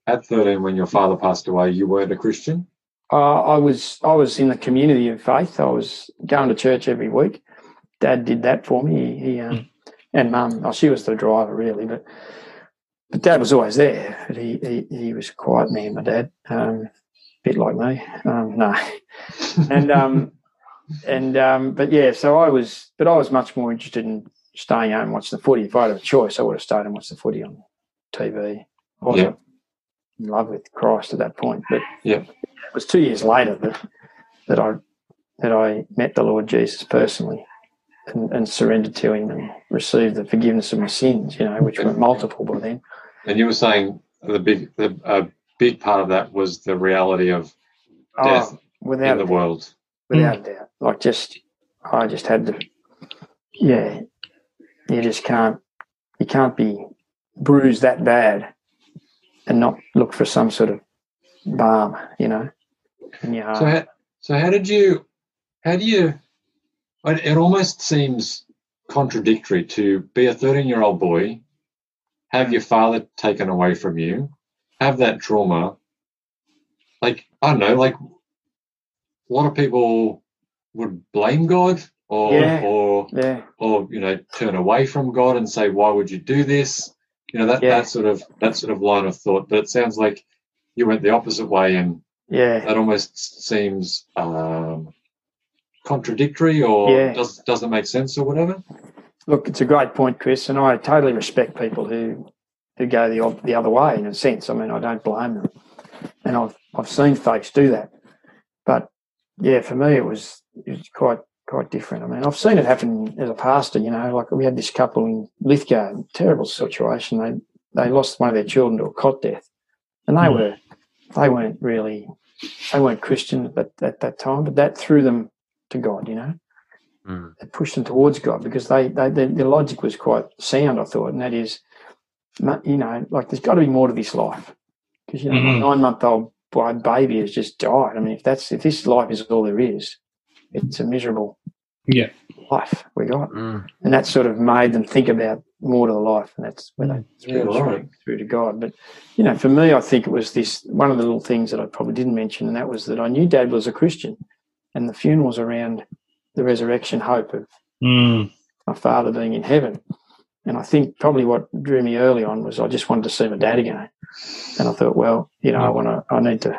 at 13, when your father passed away, you weren't a Christian. Uh, I was I was in the community of faith. I was going to church every week. Dad did that for me. He, he um, and Mum. Oh, she was the driver really, but but Dad was always there. But he he, he was a quiet man. My dad, um, bit like me. Um, no, and um, and um, but yeah. So I was, but I was much more interested in staying home and watching the footy. If I had a choice, I would have stayed and watched the footy on TV. I wasn't in love with Christ at that point, but Yeah. it was two years later that that I that I met the Lord Jesus personally and, and surrendered to Him and received the forgiveness of my sins. You know, which were multiple by then. And you were saying the big the a big part of that was the reality of oh, death Oh, without in the doubt, world. without a doubt, like just I just had to. Yeah, you just can't. You can't be bruised that bad and not look for some sort of balm. You know. In your heart. So how, so how did you how do you it, it almost seems contradictory to be a 13 year old boy have hmm. your father taken away from you have that trauma like i don't know like a lot of people would blame god or Yeah. or yeah. or you know turn away from god and say why would you do this you know that Yeah. that sort of that sort of line of thought but it sounds like you went the opposite way and Yeah. that almost seems um, contradictory or does doesn't make sense or whatever. Look, it's a great point, Chris, and I totally respect people who who go the the other way in a sense. I mean, I don't blame them, and I've I've seen folks do that, but yeah, for me it was it was quite quite different. I mean, I've seen it happen as a pastor. You know, like we had this couple in Lithgow, terrible situation. They they lost one of their children to a cot death, and they Mm. were they weren't really they weren't Christian at, at that time, but that threw them to God. You know Mm. it pushed them towards God because they, they their, their logic was quite sound, I thought, and that is, you know, like there's got to be more to this life because you know Mhm. my nine month old baby has just died. I mean, if that's if this life is all there is, it's a miserable Yeah. life we got, Mm. and that sort of made them think about more to the life, and that's where they Yeah, through, right. through to God. But you know, for me, I think it was this one of the little things that I probably didn't mention, and that was that I knew Dad was a Christian, and the funeral was around the resurrection hope of Mm. my father being in heaven. And I think probably what drew me early on was I just wanted to see my dad again. And I thought, well, you know, I want to, I need to,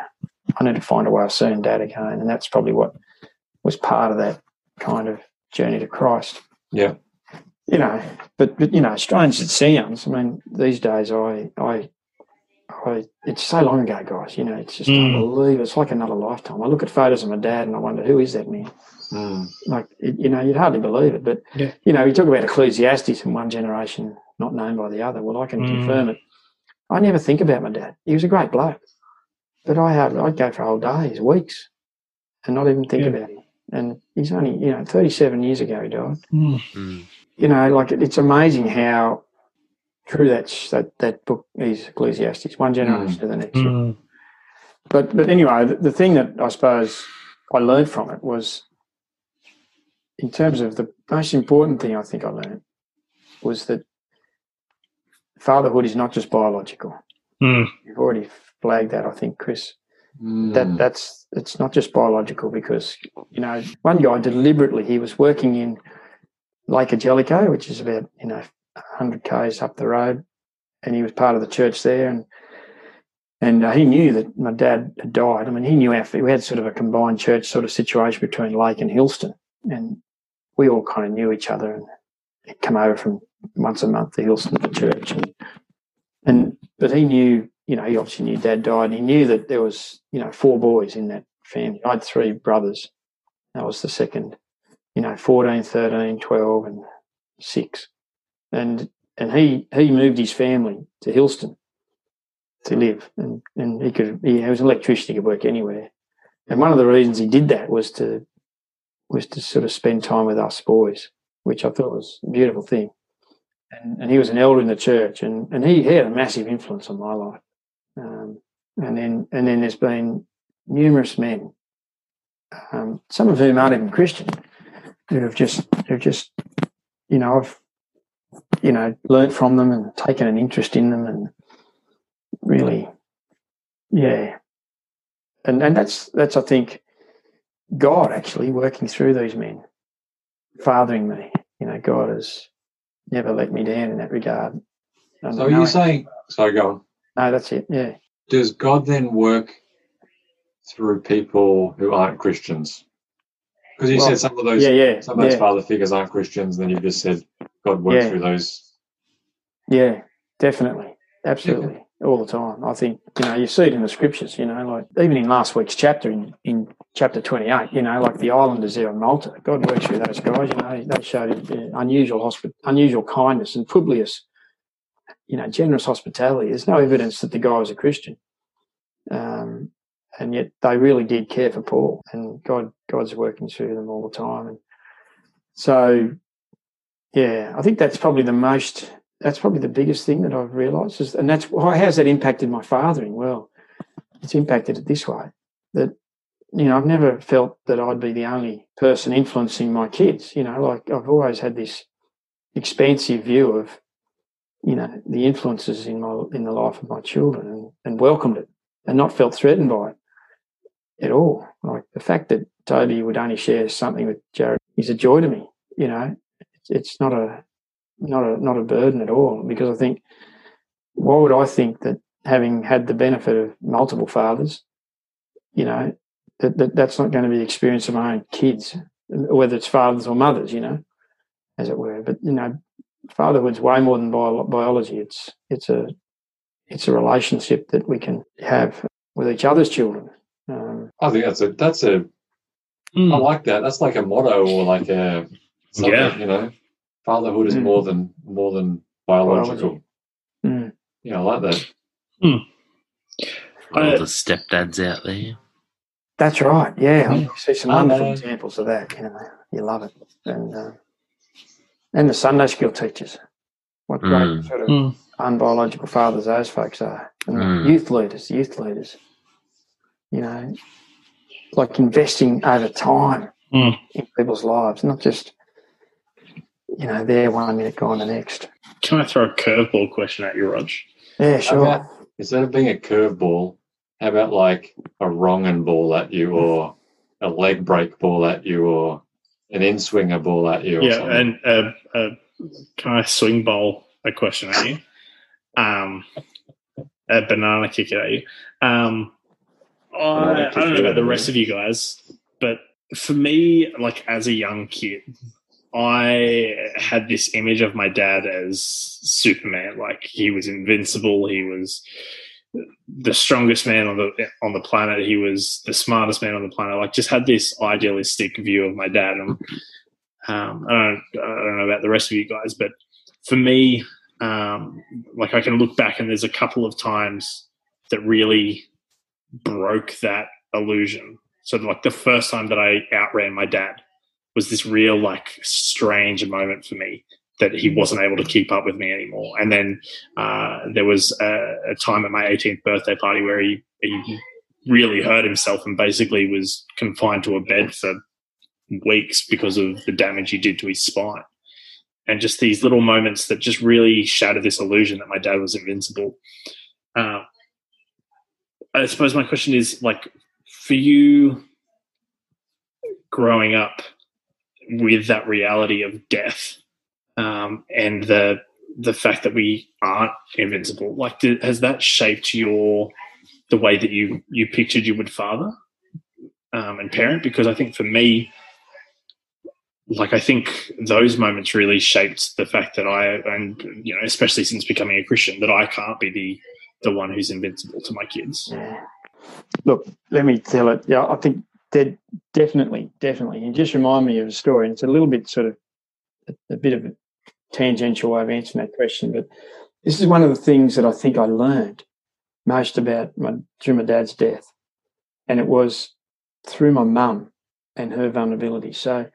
I need to find a way of seeing dad again. And that's probably what was part of that kind of journey to Christ. Yeah. You know, but, but you know, strange as it sounds, I mean, these days I, I, I, it's so long ago, guys. You know, it's just Mm. unbelievable. It's like another lifetime. I look at photos of my dad and I wonder, who is that man? Mm. like it, you know you'd hardly believe it but Yeah. you know you talk about ecclesiastes in one generation not known by the other well i can Mm. confirm it i never think about my dad he was a great bloke but i have i'd go for whole days weeks and not even think Yeah. about him and he's only you know 37 years ago he died Mm. Mm. you know like it, it's amazing how true that's that that book is ecclesiastes one generation to the next Mm. but but anyway, the, the thing that I suppose I learned from it was, in terms of the most important thing I think I learned was that fatherhood is not just biological. Mm. You've already flagged that, I think, Chris. Mm. That that's it's not just biological because you know one guy deliberately he was working in Lake Cargelligo, which is about you know hundred k's up the road, and he was part of the church there, and and uh, he knew that my dad had died. I mean, he knew our, we had sort of a combined church sort of situation between Lake and Hillston, and we all kind of knew each other, and he'd come over from once a month to Hillston for church, and and but he knew, you know, he obviously knew dad died, and he knew that there was, you know, four boys in that family. I had three brothers. That was the second, you know, 14, 13, 12, and six. And and he he moved his family to Hillston to live, and and he could he, he was an electrician, he could work anywhere. And one of the reasons he did that was to was to sort of spend time with us boys, which I thought was a beautiful thing. And, and he was an elder in the church, and, and he, he had a massive influence on my life. Um, and then and then there's been numerous men, um, some of whom aren't even Christian, who have just who've just you know I've you know learnt from them and taken an interest in them and really yeah and and that's that's I think God actually working through these men, fathering me. You know, God has never let me down in that regard. And So are you saying? So go on. No, that's it. Yeah. Does God then work through people who aren't Christians? Because you Well, said some of those Yeah, yeah. some of those yeah. father figures aren't Christians. Then you've just said God works Yeah. through those. Yeah, definitely. Absolutely. All the time. I think, you know, you see it in the scriptures, you know, like even in last week's chapter, in, in chapter 28, you know, like the islanders there in Malta, God works through those guys, you know, they showed uh, unusual hospi- unusual kindness and Publius, you know, generous hospitality. There's no evidence that the guy was a Christian. Um, and yet they really did care for Paul and God, God's working through them all the time. And so, yeah, I think that's probably the most that's probably the biggest thing that I've realised is, and that's why how's that impacted my fathering? Well, it's impacted it this way that you know I've never felt that I'd be the only person influencing my kids. You know, like I've always had this expansive view of you know the influences in my in the life of my children and, and welcomed it and not felt threatened by it at all. Like the fact that Toby would only share something with Jared is a joy to me. You know, it's, it's not a not a not a burden at all because I think why would I think that having had the benefit of multiple fathers, you know, that, that that's not going to be the experience of my own kids, whether it's fathers or mothers, you know, as it were. But you know, fatherhood's way more than bio- biology. It's it's a it's a relationship that we can have with each other's children. Um, I think that's a that's a Mm. I like that. That's like a motto or like a something, Yeah. you know. Fatherhood is Mm. more than more than biological. Biology. mm. Yeah, I like that. All I- the stepdads out there. That's right. Yeah, Mm. you see some wonderful know. examples of that. You know, you love it, and uh, and the Sunday school teachers. What great Mm. sort of Mm. unbiological fathers those folks are, and Mm. youth leaders, youth leaders. You know, like investing over time Mm. in people's lives, not just you know there one minute, gone the next. Can I throw a curveball question at you, Rog? Yeah, sure. about instead of being a curveball, how about like a wrong'un ball at you or a leg break ball at you or an in swinger ball at you or Yeah, something? and uh, uh, can I swing bowl a question at you? Um, a banana kick at you. Um, I, I don't know about the rest of you guys, but for me, like as a young kid, I had this image of my dad as Superman. Like he was invincible. He was the strongest man on the on the planet. He was the smartest man on the planet. Like just had this idealistic view of my dad. And um, I don't I don't know about the rest of you guys, but for me, um, like I can look back and there's a couple of times that really broke that illusion. So like the first time that I outran my dad was this real like strange moment for me that he wasn't able to keep up with me anymore. And then uh, there was a, a time at my 18th birthday party where he, he really hurt himself and basically was confined to a bed for weeks because of the damage he did to his spine. and just these little moments that just really shattered this illusion that my dad was invincible. Uh, I suppose my question is like for you growing up with that reality of death um, and the the fact that we aren't invincible. Like did, has that shaped your the way that you you pictured you would father um, and parent? Because i think for me like i think those moments really shaped the fact that i and you know especially since becoming a christian that i can't be the the one who's invincible to my kids. Look, let me tell it. Yeah, I think de- definitely, definitely. You just remind me of a story, and it's a little bit sort of a, a bit of a tangential way of answering that question, but this is one of the things that I think I learned most about my through my dad's death, and it was through my mum and her vulnerability. So,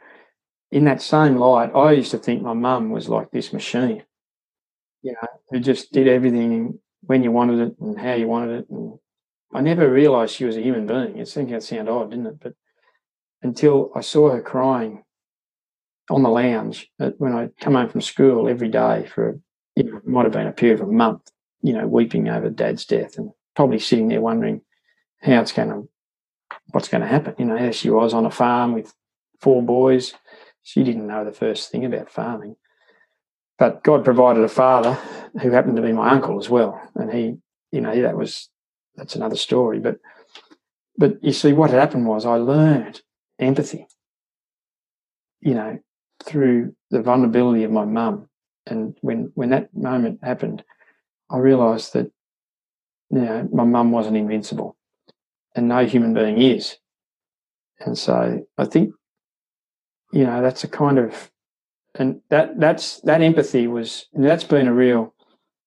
in that same light, I used to think my mum was like this machine, you know, who just did everything when you wanted it and how you wanted it, and I never realised she was a human being. It seemed to sound odd, didn't it? But until I saw her crying on the lounge when I come home from school every day for you know, it might have been a period of a month, you know, weeping over dad's death and probably sitting there wondering how it's going to, what's going to happen. You know, there she was on a farm with four boys. She didn't know the first thing about farming. But God provided a father who happened to be my uncle as well. And he, you know, that was that's another story. But but you see, what happened was I learned empathy. You know, through the vulnerability of my mum, and when when that moment happened, I realised that you know my mum wasn't invincible, and no human being is. And so I think, you know, that's a kind of, and that that's that empathy was that's been a real,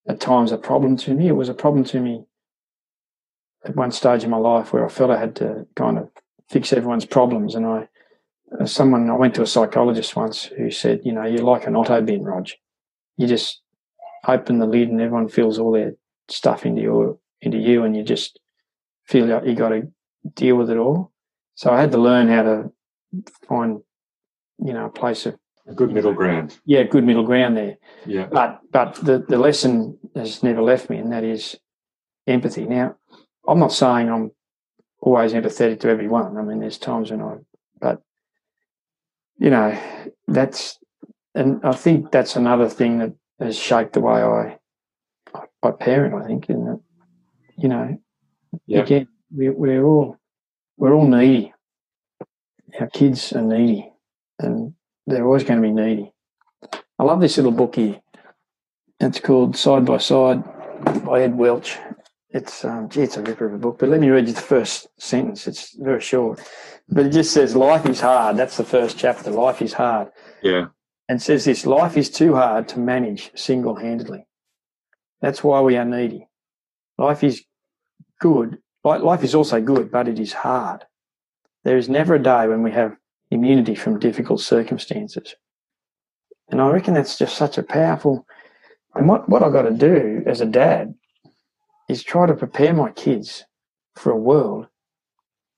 at times a problem to me. It was a problem to me at one stage in my life where I felt I had to kind of fix everyone's problems. And I, uh, someone, I went to a psychologist once who said, you know, you're like an auto bin, Rog. You just open the lid and everyone fills all their stuff into your into you, and you just feel like you got to deal with it all. So I had to learn how to find, you know, a place of A good middle ground. yeah, good middle ground there. Yeah. But but the, the lesson has never left me, and that is empathy. Now, I'm not saying I'm always empathetic to everyone. I mean, there's times when I, but you know, that's, and I think that's another thing that has shaped the way I, I, I parent. I think, in that, you know, Yeah. again, we, we're all, we're all needy. Our kids are needy, and they're always going to be needy. I love this little book here. It's called Side by Side by Ed Welch. It's um, gee, it's a ripper of a book. But let me read you the first sentence. It's very short, but it just says, "Life is hard." That's the first chapter. Life is hard, Yeah. and says this: "Life is too hard to manage single-handedly." That's why we are needy. Life is good. Life is also good, but it is hard. There is never a day when we have immunity from difficult circumstances. And I reckon that's just such a powerful. And what, what I've got to do as a dad is try to prepare my kids for a world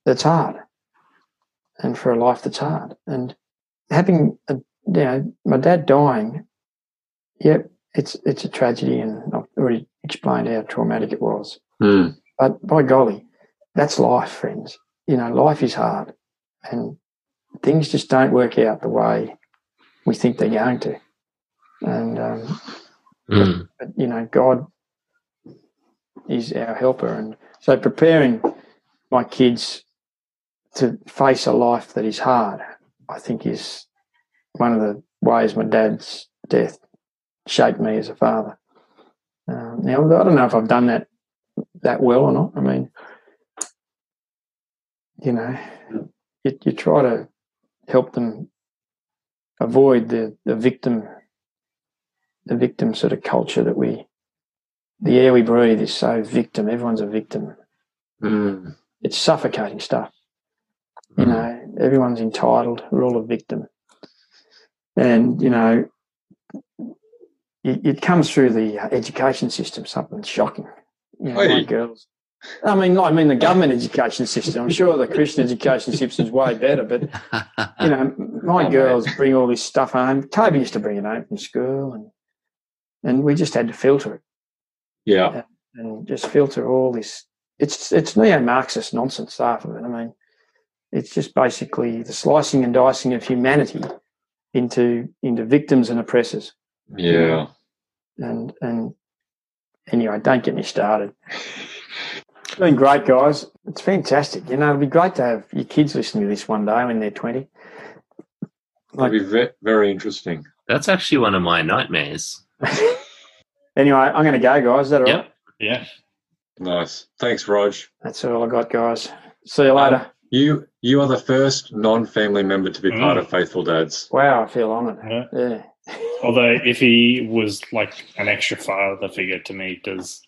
that's hard and for a life that's hard. And having, a, you know, my dad dying, yep, it's, it's a tragedy. And I've already explained how traumatic it was. Mm. But by golly, that's life, friends. You know, life is hard and things just don't work out the way we think they're going to. And, um, Mm. but, you know, God is our helper. And so preparing my kids to face a life that is hard, I think, is one of the ways my dad's death shaped me as a father. Um, now, I don't know if I've done that that well or not. I mean, you know, you, you try to help them avoid the, the victim the victim sort of culture that we the air we breathe is so victim everyone's a victim Mm. it's suffocating stuff you Mm. know everyone's entitled we're all a victim and you know it, it comes through the education system something shocking you know, Hey. girls I mean, I mean the government education system. I'm sure the Christian education system is way better, but you know, my Oh, girls bring all this stuff home. Toby used to bring it home from school, and and we just had to filter it Yeah. Uh, and just filter all this. It's it's neo-Marxist nonsense, half of it. I mean, it's just basically the slicing and dicing of humanity into into victims and oppressors. Yeah. And and anyway, don't get me started. It's been great, guys. It's fantastic. You know, it'd be great to have your kids listening to this one day when they're twenty. That'd be ve- very interesting. That's actually one of my nightmares. anyway, I'm going to go, guys. Is that all right? Yep. Yeah. Nice. Thanks, Rog. That's all I got, guys. See you later. You you are the first non-family member to be part Mm. of Faithful Dads. wow, I feel honoured. Yeah. Yeah. Although if he was like an extra father figure to me, does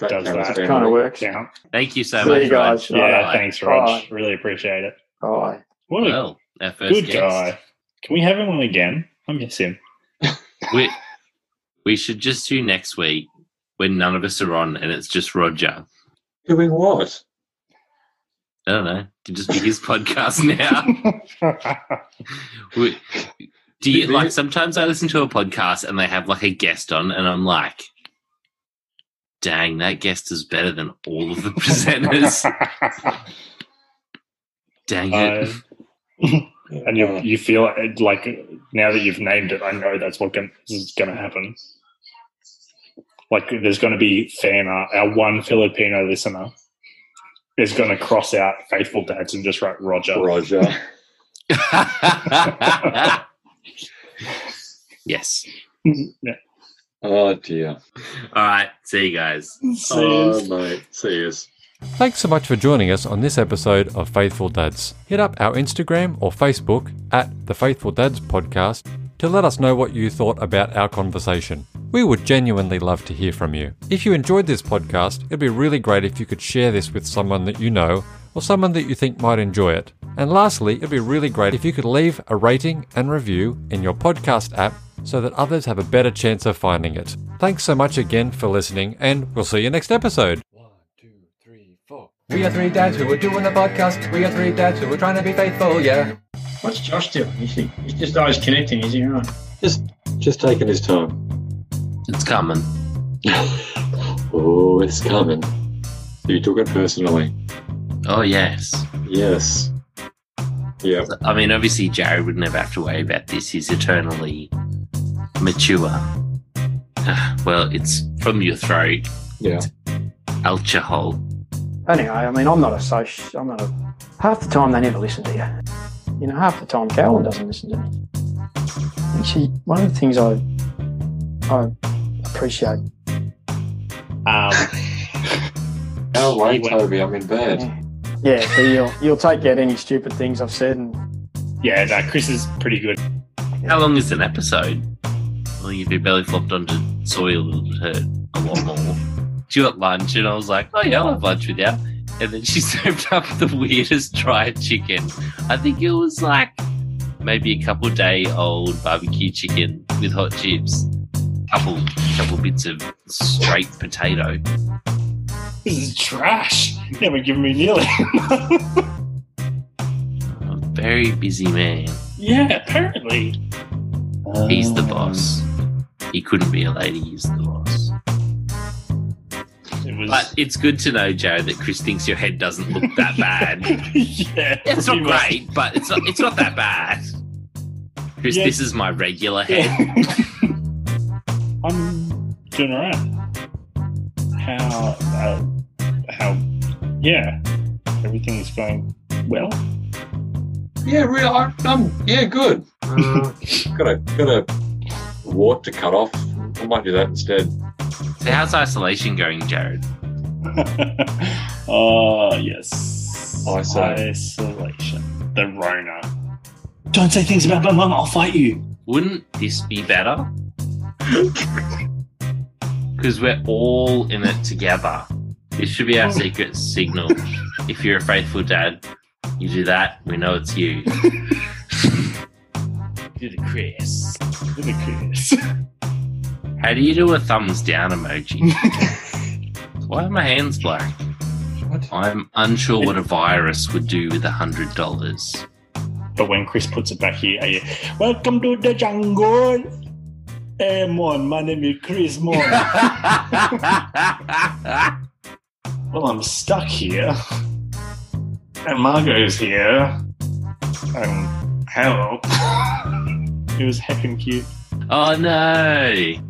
That Does counts that family. Kind of works. count? Thank you so See much, you guys. Rog. Yeah, Bye. thanks, Rog. Bye. Really appreciate it. Bye. What a Well, our first good guest. guy. Can we have him on again? I miss him. We, we should just do next week when none of us are on and it's just Roger. Doing what? I don't know. It could just be his podcast now. We, do you like sometimes I listen to a podcast and they have like a guest on and I'm like, dang, that guest is better than all of the presenters. dang it. Uh, and you you feel it, like now that you've named it, I know that's what gon- is going to happen. Like there's going to be Fana, our one Filipino listener, is going to cross out faithful dads and just write Roger. Roger. yes. yeah. Oh dear. All right. See you guys. See Oh mate. See yous. Thanks so much for joining us on this episode of Faithful Dads. Hit up our Instagram or Facebook at the Faithful Dads Podcast to let us know what you thought about our conversation. We would genuinely love to hear from you. If you enjoyed this podcast, it'd be really great if you could share this with someone that you know or someone that you think might enjoy it. And lastly, it'd be really great if you could leave a rating and review in your podcast app so that others have a better chance of finding it. Thanks so much again for listening, and we'll see you next episode. One, two, three, four. We are three dads who are doing a podcast. We are three dads who are trying to be faithful, yeah. What's Josh doing? Is he, he's just always connecting, is he? Right. Just just taking his time. It's coming. oh, it's coming. You took it personally. Oh, yes. Yes. Yep. I mean, obviously, Jared would never have to worry about this. He's eternally mature. Well, it's from your throat. Yeah. Alcohol. Anyway, I mean, I'm not a social. I'm not a. Half the time they never listen to you. You know, half the time Carolyn doesn't listen to me. Actually, one of the things I I appreciate. Um, How late, Toby? I'm in bed. Yeah, yeah so you'll you'll take out any stupid things I've said, and yeah, no, Chris is pretty good. How long is an episode? Well, if your belly flopped onto soil, it would hurt a lot more. She got lunch, and I was like, oh, yeah, I'll have lunch with you. And then she served up the weirdest dried chicken. I think it was like maybe a couple day old barbecue chicken with hot chips, couple couple bits of straight potato. This is trash. You haven't given me nearly. A very busy man. yeah, apparently. He's the Um, boss. He couldn't be a lady. He's the boss. It was. But it's good to know, Jared, that Chris thinks your head doesn't look that bad. yeah, it's not much. great, but it's not, it's not that bad. Chris, Yeah. this is my regular head. I'm doing alright. How? Uh, how? Yeah, everything's going well. Yeah, real. I- Um. Yeah, good. Uh, got a got a wart to cut off. I might do that instead. So how's isolation going, Jared? Oh yes. Iso. Isolation. The Rona. Don't say things about my mum. I'll fight you. Wouldn't this be better? Because we're all in it together. This should be our oh. secret signal. If you're a faithful dad, you do that, we know it's you. do the Chris. Do the Chris. How do you do a thumbs down emoji? Why are my hands black? What? I'm unsure what a virus would do with a hundred dollars. But when Chris puts it back here, are you, welcome to the jungle. Hey, Mon, my name is Chris Mon. well, I'm stuck here. And Margot's here. And hello. it was heckin' cute. oh no!